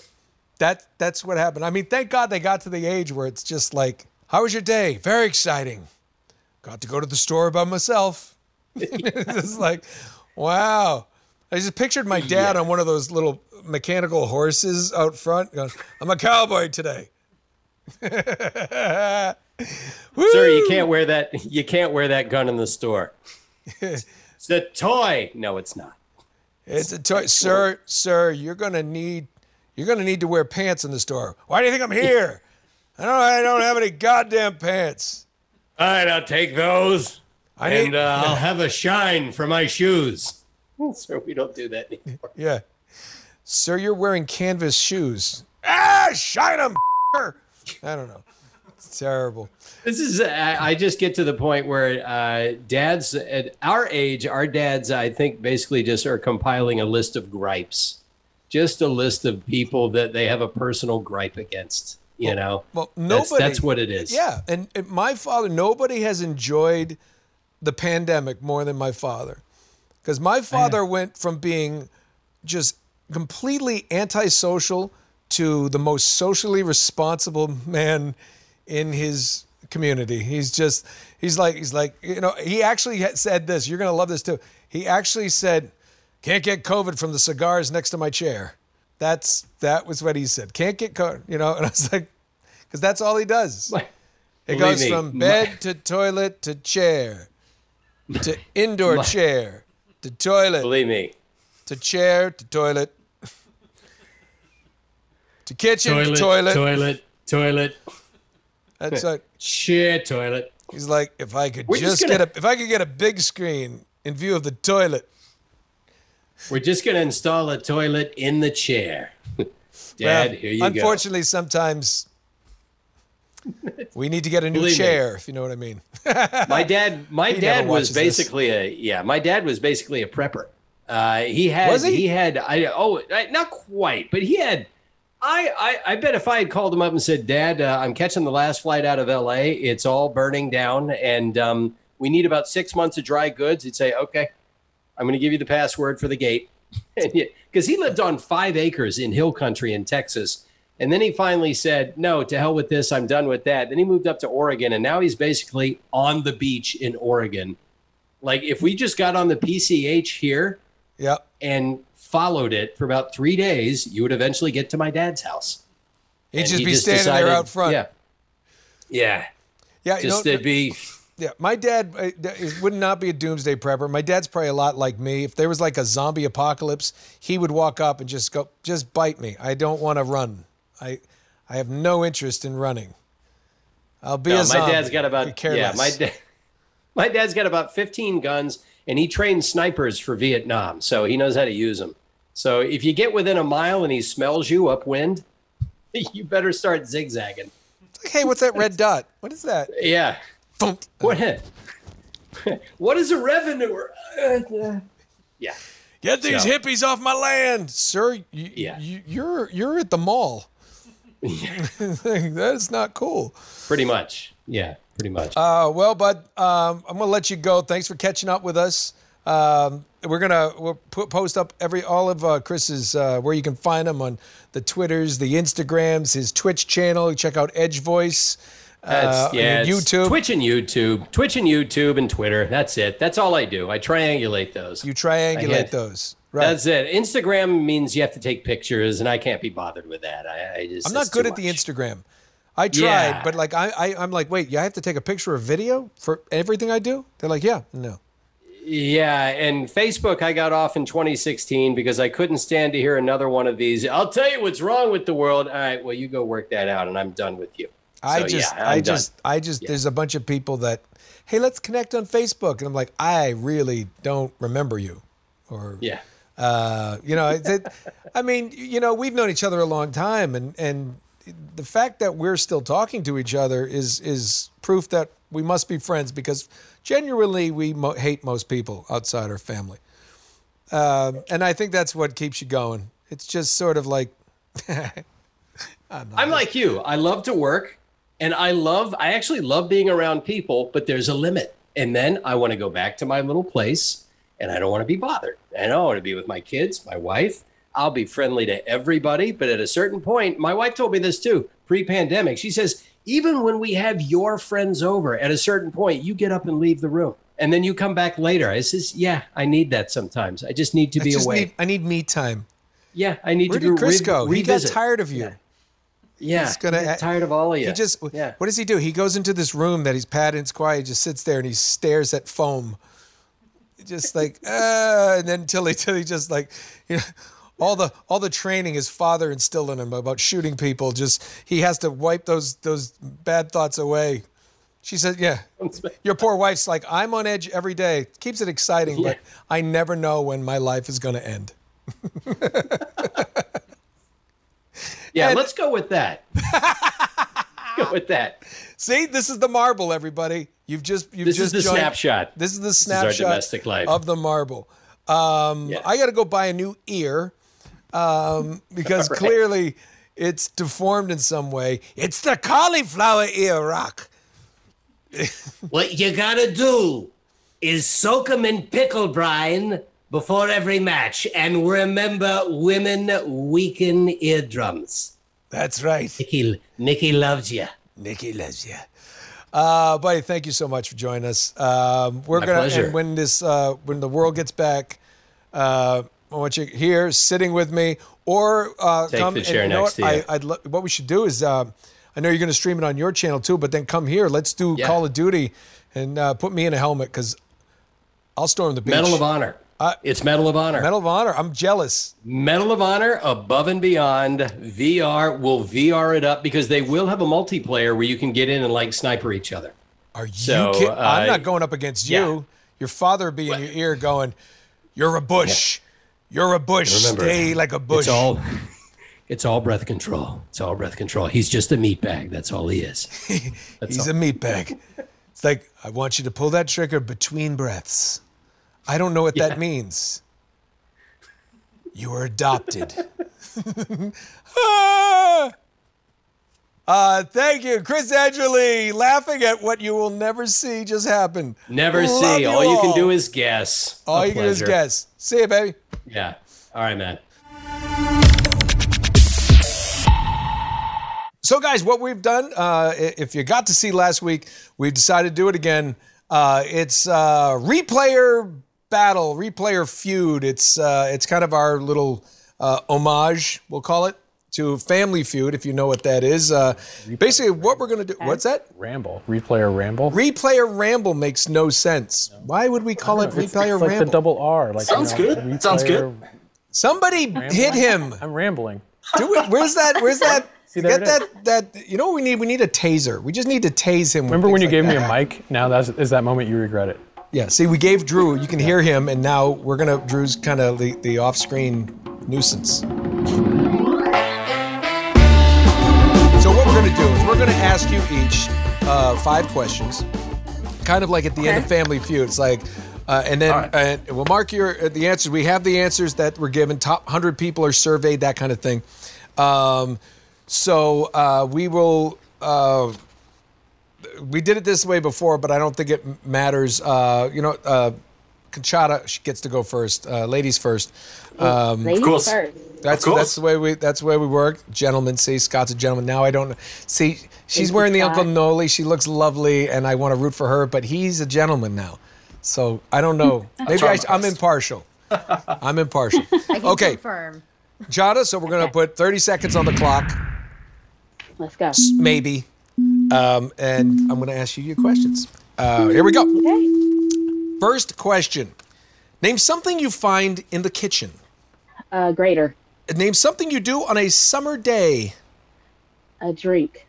that that's what happened. I mean, thank God they got to the age where it's just like, "How was your day?" Very exciting. Got to go to the store by myself. it's like, wow. I just pictured my dad on one of those little mechanical horses out front. Going, I'm a cowboy today. Sir, you can't wear that. You can't wear that gun in the store. it's a toy. No, it's not. It's a toy, sir. Sir, you're gonna need you're gonna need to wear pants in the store. Why do you think I'm here? I don't. I don't have any goddamn pants. All right, I'll take those. I and need- uh, I'll have a shine for my shoes. Sir, we don't do that anymore. Yeah, sir, you're wearing canvas shoes. Ah, shine them. I don't know. Terrible. This is, I I just get to the point where uh, dads at our age, our dads, I think, basically just are compiling a list of gripes, just a list of people that they have a personal gripe against. You know, Well, nobody. That's, what it is. Yeah, and, and my father. Nobody has enjoyed the pandemic more than my father, because my father went from being just completely antisocial to the most socially responsible man in his community. He's just he's like he's like you know he actually said this. You're gonna love this too. He actually said, "Can't get COVID from the cigars next to my chair." That's that was what he said. Can't get COVID, you know. And I was like, because that's all he does. It Believe goes me, from my- bed to toilet to chair to indoor My- chair to toilet. Believe me. To chair to toilet to kitchen Toilet, to toilet. toilet, toilet. That's like shit toilet. He's like, if I could We're just, just gonna- get a if I could get a big screen in view of the toilet. We're just going to install a toilet in the chair. Dad, Well, here you go. unfortunately, sometimes we need to get a new Believe me. chair, if you know what I mean. my dad my He dad was watches this. basically a yeah my dad was basically a prepper uh he had Was he? had i oh I- not quite but he had I, I i bet if i had called him up and said dad uh, i'm catching the last flight out of la it's all burning down and um we need about six months of dry goods he'd say okay i'm going to give you the password for the gate because he lived on five acres in hill country in texas and then he finally said, No, to hell with this. I'm done with that. Then he moved up to Oregon, and now he's basically on the beach in Oregon. Like, if we just got on the PCH here yep. and followed it for about three days, you would eventually get to my dad's house. He'd And just he be standing there out front. Yeah. Yeah. Yeah, you Just know, to be. Yeah, my dad uh, would not be a doomsday prepper. My dad's probably a lot like me. If there was like a zombie apocalypse, he would walk up and just go, "Just bite me. I don't want to run. I, I have no interest in running. I'll be No, a my dad's got about yeah. less. My dad, my dad's got about 15 guns, and he trained snipers for Vietnam, so he knows how to use them. So if you get within a mile and he smells you upwind, you better start zigzagging. It's like, hey, what's that red dot? What is that? Yeah. What? what is a revenue? Yeah. Get these So- hippies off my land, sir. You, Yeah. you, you're you're at the mall. that is not cool. Pretty much. Yeah. Pretty much. Uh, well, bud, um, I'm gonna let you go. Thanks for catching up with us. Um, we're gonna we'll put, post up every all of uh, Chris's uh, where you can find him on the Twitters, the Instagrams, his Twitch channel. Check out Edge Voice. That's, uh, yeah, and YouTube. Twitch and YouTube, Twitch and YouTube and Twitter. That's it. That's all I do. I triangulate those. You triangulate those. Right. That's it. Instagram means you have to take pictures, and I can't be bothered with that. I, I just I'm not good at the. Instagram. I tried, Yeah. but like I, I I'm like, wait, you have to take a picture of video for everything I do. They're like, yeah, no. Yeah, and Facebook I got off in 2016 because I couldn't stand to hear another one of these. I'll tell you what's wrong with the world. All right, well you go work that out, and I'm done with you. I So, just, yeah, I done. just, I just, Yeah. there's a bunch of people that, hey, let's connect on Facebook, and I'm like, I really don't remember you, or Yeah. Uh, you know, it, it, I mean, you know, we've known each other a long time, and and the fact that we're still talking to each other is is proof that we must be friends because genuinely we mo- hate most people outside our family. Um, and I think that's what keeps you going. It's just sort of like I'm like you. I love to work and I love, I actually love being around people, but there's a limit. And then I want to go back to my little place and I don't want to be bothered. I don't want to be with my kids, my wife. I'll be friendly to everybody. But at a certain point, my wife told me this too pre pandemic. She says, even when we have your friends over, at a certain point, you get up and leave the room. And then you come back later. I says, yeah, I need that sometimes. I just need to I be away. need I need me time. yeah, I need Where to did be Chris re- go? He got tired of you. Yeah, He's gonna get tired of all of you. He just yeah. what does he do? He goes into this room that he's padded and it's quiet. He just sits there and he stares at foam, just like uh, and then until he until he just like you know. All the all the training his father instilled in him about shooting people, just he has to wipe those those bad thoughts away. She said, "Yeah, your poor wife's like I'm on edge every day. Keeps it exciting, but I never know when my life is going to end." Yeah, And- let's go with that. go with that. See, this is the marble, everybody. You've just you've This just is the joined- snapshot. This is the This is our snapshot domestic life. of the marble. Um, I got to go buy a new ear um, because All right. clearly it's deformed in some way. It's the cauliflower ear rock. What you gotta do is soak 'em in pickle brine before every match. And remember, women weaken eardrums. That's right. Nikki, Nikki loves you. Nikki loves you. Uh, buddy, thank you so much for joining us. Um, we're My gonna pleasure. and when this uh, when the world gets back, uh, I want you here sitting with me, or uh, Take come the and chair you know next what? to you. I, I'd lo- what we should do is, uh, I know you're going to stream it on your channel too, but then come here. Let's do Yeah. Call of Duty and uh, put me in a helmet because I'll storm the beach. Medal of Honor. Uh, it's Medal of Honor. Medal of Honor. I'm jealous. Medal of Honor above and beyond VR will VR it up because they will have a multiplayer where you can get in and like sniper each other. Are you So, kidding? I'm uh, not going up against you. Your father would be in your ear going, "You're a bush. You're a bush. Remember, Stay like a bush." It's all it's all breath control. It's all breath control. He's just a meat bag. That's all he is. That's He's all. a meat bag. It's like I want you to pull that trigger between breaths. I don't know what Yeah. that means. You were adopted. Ah! uh, thank you, Chris Edgerly, laughing at what you will never see just happen. Never Love see. you All you can do is guess. all A you can do is guess. See you, baby. Yeah. All right, man. So, guys, what we've done, uh, if you got to see last week, we've decided to do it again. Uh, it's uh, replayer battle, replayer feud. It's uh, it's kind of our little uh, homage, we'll call it, to Family Feud, if you know what that is. Uh, basically, what we're going to do. What's that? Ramble. Replayer Ramble. Replayer Ramble makes no sense. Why would we call it It's, it's Replayer like the double R. Like, Sounds you know, good. Sounds good. replayer Somebody hit him. I'm rambling. Do it. Where's that? Where's that? See, Get that? That you know what we need? We need a taser. We just need to tase him. Remember when you like gave me a mic? Now that's is that moment you regret it. Yeah. See, we gave Drew. You can hear him, and now we're gonna. Drew's kind of the, the off-screen nuisance. Gonna we're gonna ask you each uh, five questions, kind of like at the end of Family Feud. It's like. Uh, and then uh, we'll mark your uh, the answers. We have the answers that were given. Top hundred people are surveyed, that kind of thing. Um, so uh, we will. Uh, we did it this way before, but I don't think it matters. Uh, you know, uh, Conchata she gets to go first. Uh, ladies first. Um, Ladies course. first. That's Of course. that's the way we that's the way we work. Gentlemen, see Scott's a gentleman. Now I don't see. She's you, wearing the Uncle Scott. Noli. She looks lovely, and I want to root for her. But he's a gentleman now, so I don't know. Maybe I, I'm impartial. I'm impartial. I can Okay, confirm. Jada. So we're gonna put 30 seconds on the clock. Let's go. Maybe. Um, and I'm going to ask you your questions. Uh, here we go. Okay. First question Name something you find in the kitchen. Uh, grater. Name something you do on a summer day. A drink.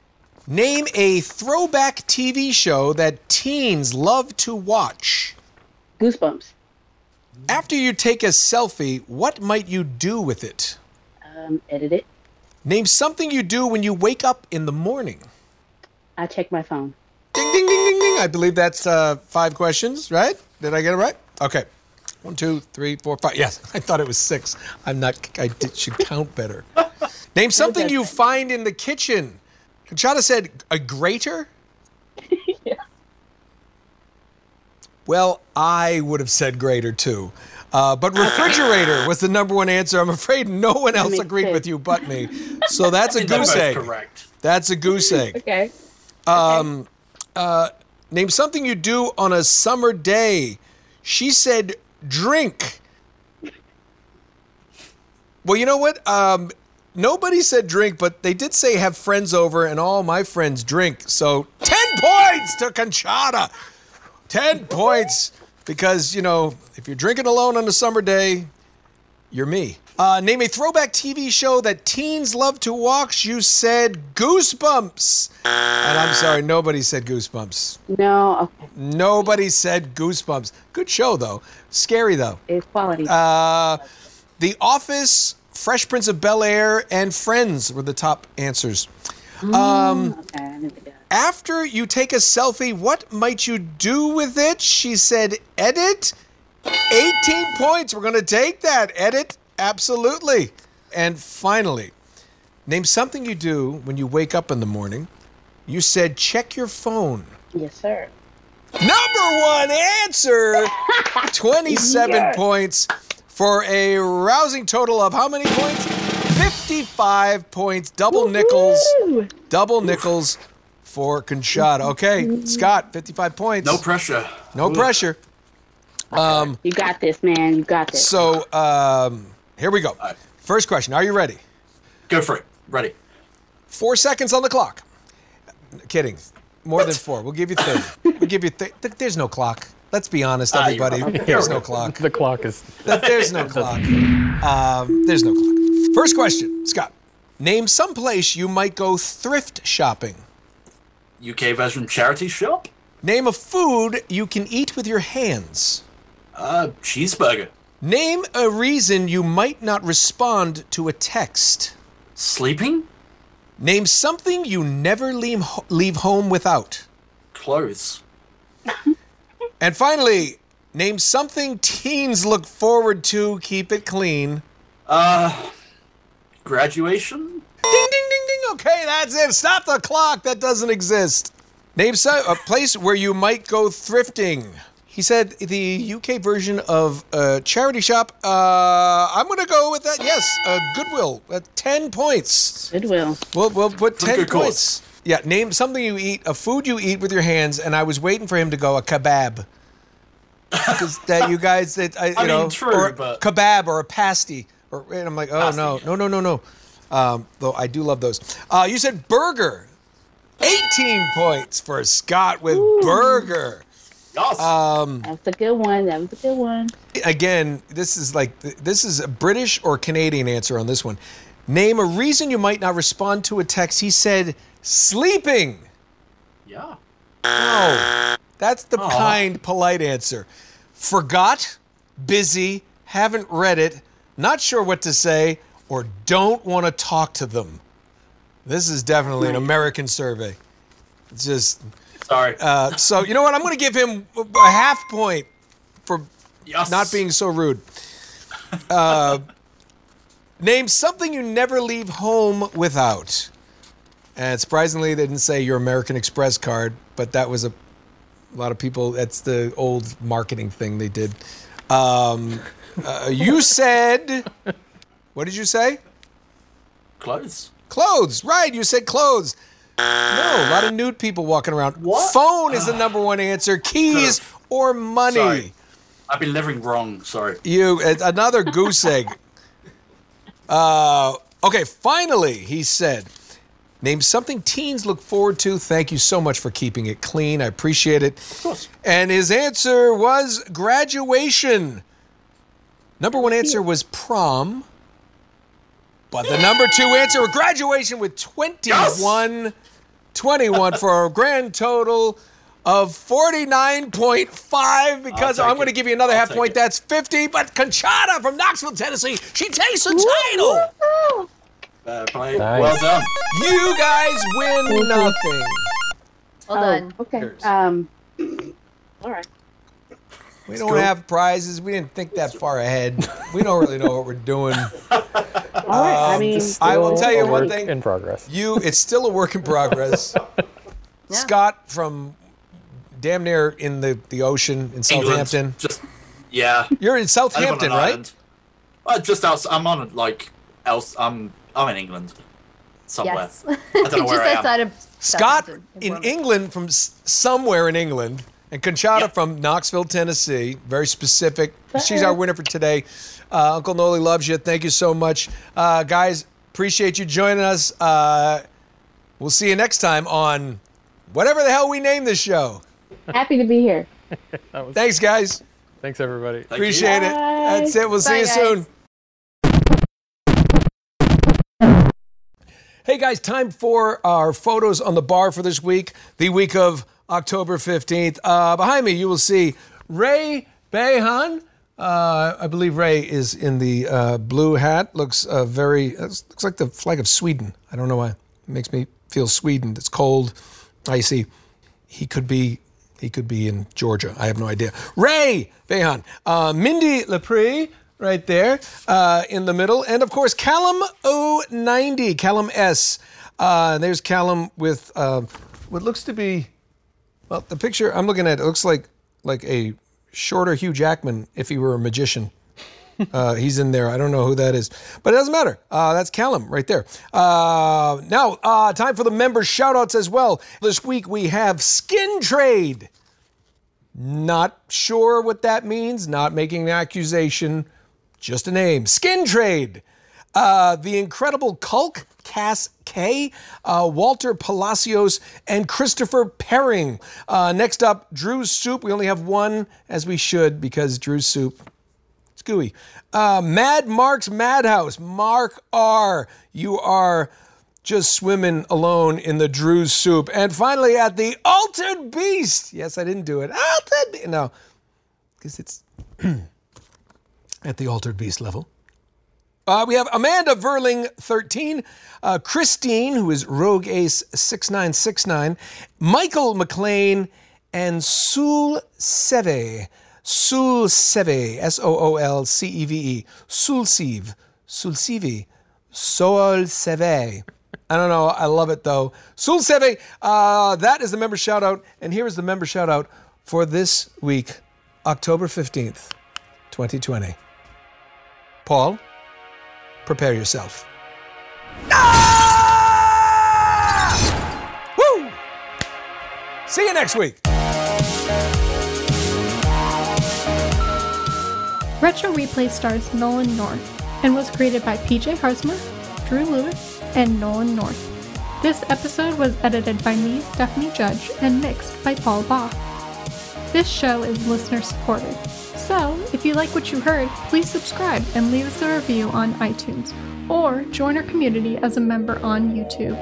Name a throwback TV show that teens love to watch. Goosebumps. After you take a selfie, what might you do with it? Um, edit it. Name something you do when you wake up in the morning. I check my phone. Ding, ding, ding, ding, ding. I believe that's uh, five questions, right? Did I get it right? Okay. One, two, three, four, five. Yes, I thought it was six. I'm not, I did, should count better. Name something you find in the kitchen. Conchata said a grater? Yeah. Well, I would have said grater too. Uh, but refrigerator was the number one answer. I'm afraid no one else agreed with you but me. So that's a goose both egg. correct. That's a goose egg. Okay. Um, uh, name something you do on a summer day. She said drink. Well, you know what? Um, nobody said drink, but they did say have friends over, and all my friends drink. So 10 points to Conchata. 10 points because, you know, if you're drinking alone on a summer day, you're me. Uh, name a throwback TV show that teens love to watch. You said Goosebumps. And I'm sorry, nobody said Goosebumps. No, okay. Nobody said Goosebumps. Good show, though. Scary, though. It's quality. Uh, the Office, Fresh Prince of Bel Air, and Friends were the top answers. Um, okay, I never did. after you take a selfie, what might you do with it? She said, edit. 18 points. We're going to take that. Edit. Absolutely. And finally, name something you do when you wake up in the morning. You said, check your phone. Yes, sir. Number one answer 27 Yeah. points for a rousing total of how many points? 55 points. Double nickels. Double nickels for Conchata. Okay, mm-hmm. Scott, 55 points. No pressure. No pressure. Um, You got this, man. You got this. so um, here we go. right. First question. Are you ready? Go for it. Ready. Four seconds on the clock. Kidding. More than four. We'll give you 30. We'll give you th- th- There's no clock. Let's be honest, Ah, everybody. right. There's no clock. The clock is. There's no clock. Um, there's no clock. First question, Scott. Name some place you might go thrift shopping. UK version charity shop. Name a food you can eat with your hands. Uh, cheeseburger. Name a reason you might not respond to a text. Sleeping. Name something you never leave, leave home without. Clothes. And finally, name something teens look forward to. Keep it clean. Uh, graduation. Ding, ding, ding, ding. Okay, that's it. Stop the clock. That doesn't exist. Name so- a place where you might go thrifting. He said the UK version of a charity shop. Uh, I'm going to go with that. Yes, uh, Goodwill. Uh, 10 points. Goodwill. We'll, we'll put 10 good cause. points. Yeah, name something you eat, a food you eat with your hands, and I was waiting for him to go a kebab. Because that you guys, that I, you I mean, know, true, or a but- kebab or a pasty, or and I'm like, oh Pasty, no, yeah. no, no, no, no. Um, though I do love those. Uh, you said burger. 18 points for Scott with burger. Yes. Um, That was a good one. That was a good one. again, this is like this is a British or Canadian answer on this one. Name a reason you might not respond to a text. He said sleeping. yeah. No, that's the kind, polite answer. Forgot, busy, haven't read it, not sure what to say, or don't want to talk to them. This is definitely an American survey. It's just Sorry. uh, so. You know what? I'm going to give him a half point for yes. not being so rude. Uh, name something you never leave home without. And surprisingly, they didn't say your American Express card, but that was a, a lot of people. That's the old marketing thing they did. Um, uh, you said, what did you say? clothes. Clothes, right? You said clothes. No, a lot of nude people walking around. What? Phone is the number one answer. Keys or money. Sorry. I've been living wrong. Sorry. You another goose egg. Uh, okay, finally, he said, name something teens look forward to. Thank you so much for keeping it clean. I appreciate it. Of course. And his answer was graduation. Number one answer was prom. But the number two answer was graduation with 21, 21 for a grand total of 49.5 because I'm going to give you another half point. That's 50. But Conchata from Knoxville, Tennessee, she takes the title. Fair play. Nice. Well done. You guys win nothing. Well done. Okay. Um. All right. We don't have prizes. We didn't think that far ahead. We don't really know what we're doing. All right. I Um, mean, I will tell you one thing. in progress. You, it's still a work in progress. Scott from damn near in the, the ocean in Southampton. England, Just yeah. You're in I live on Southampton, right? Uh, just else. I'm on like else. I'm I'm in England somewhere. Yes. I don't know where Just I am. of Scott in England from somewhere in England, and Conchata from Knoxville, Tennessee. Very specific. She's our winner for today. Uh, Uncle Noli loves you. Thank you so much, uh, guys. Appreciate you joining us. Uh, we'll see you next time on whatever the hell we name this show. Happy to be here. Thanks, guys. Thanks, everybody. Appreciate it. That's it. We'll see you guys. soon. Hey guys, time for our photos on the bar for this week, the week of October 15th. Uh, behind me, you will see Ray Behan. Uh, I believe Ray is in the uh, blue hat. Looks uh, very, uh, looks like the flag of Sweden. I don't know why. It makes me feel Sweden. It's cold, icy. He could be, he could be in Georgia. I have no idea. Ray Behan. Uh, Mindy Lepre right there in the middle. And of course, Callum 090, Callum S. There's Callum with what looks to be, well, the picture I'm looking at, it looks like like a shorter Hugh Jackman if he were a magician. Uh, he's in there. I don't know who that is, but it doesn't matter. Uh, that's Callum right there. Uh, now, uh, time for the member shout outs as well. This week we have Skin Trade. Not sure what that means, not making an accusation, just a name. Skin Trade. Uh, the incredible Culk, Cass K, uh, Walter Palacios, and Christopher Perring. Uh, next up, Drew's Soup. We only have one, as we should, because Drew's Soup it's gooey. Uh, Mad Mark's Madhouse. Mark R. You are just swimming alone in the Drew's soup. And finally, at the Altered Beast. Yes, I didn't do it. Altered Beast. No, because it's at the Altered Beast level. Uh, we have Amanda Verling, 13, uh, Christine, who is Rogue Ace 6969, Michael McLean, and Sul Seve. Sul Seve, S O O L C E V E. Soul Seve. Soul Seve. I don't know. I love it though. Sul Seve, uh, that is the member shout out. And here is the member shout out for this week, October 15th, 2020. Paul, prepare yourself. Ah! Woo! See you next week. Retro Replay stars Nolan North and was created by PJ Haarsma, Drew Lewis, and Nolan North. This episode was edited by me, Stephanie Judge, and mixed by Paul Baugh. This show is listener supported, so if you like what you heard, please subscribe and leave us a review on iTunes, or join our community as a member on YouTube.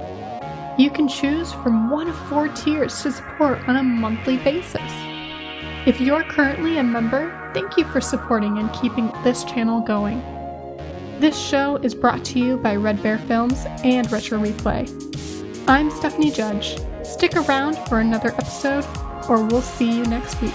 You can choose from one of four tiers to support on a monthly basis. If you're currently a member, thank you for supporting and keeping this channel going. This show is brought to you by Red Bear Films and Retro Replay. I'm Stephanie Judge. Stick around for another episode, or we'll see you next week.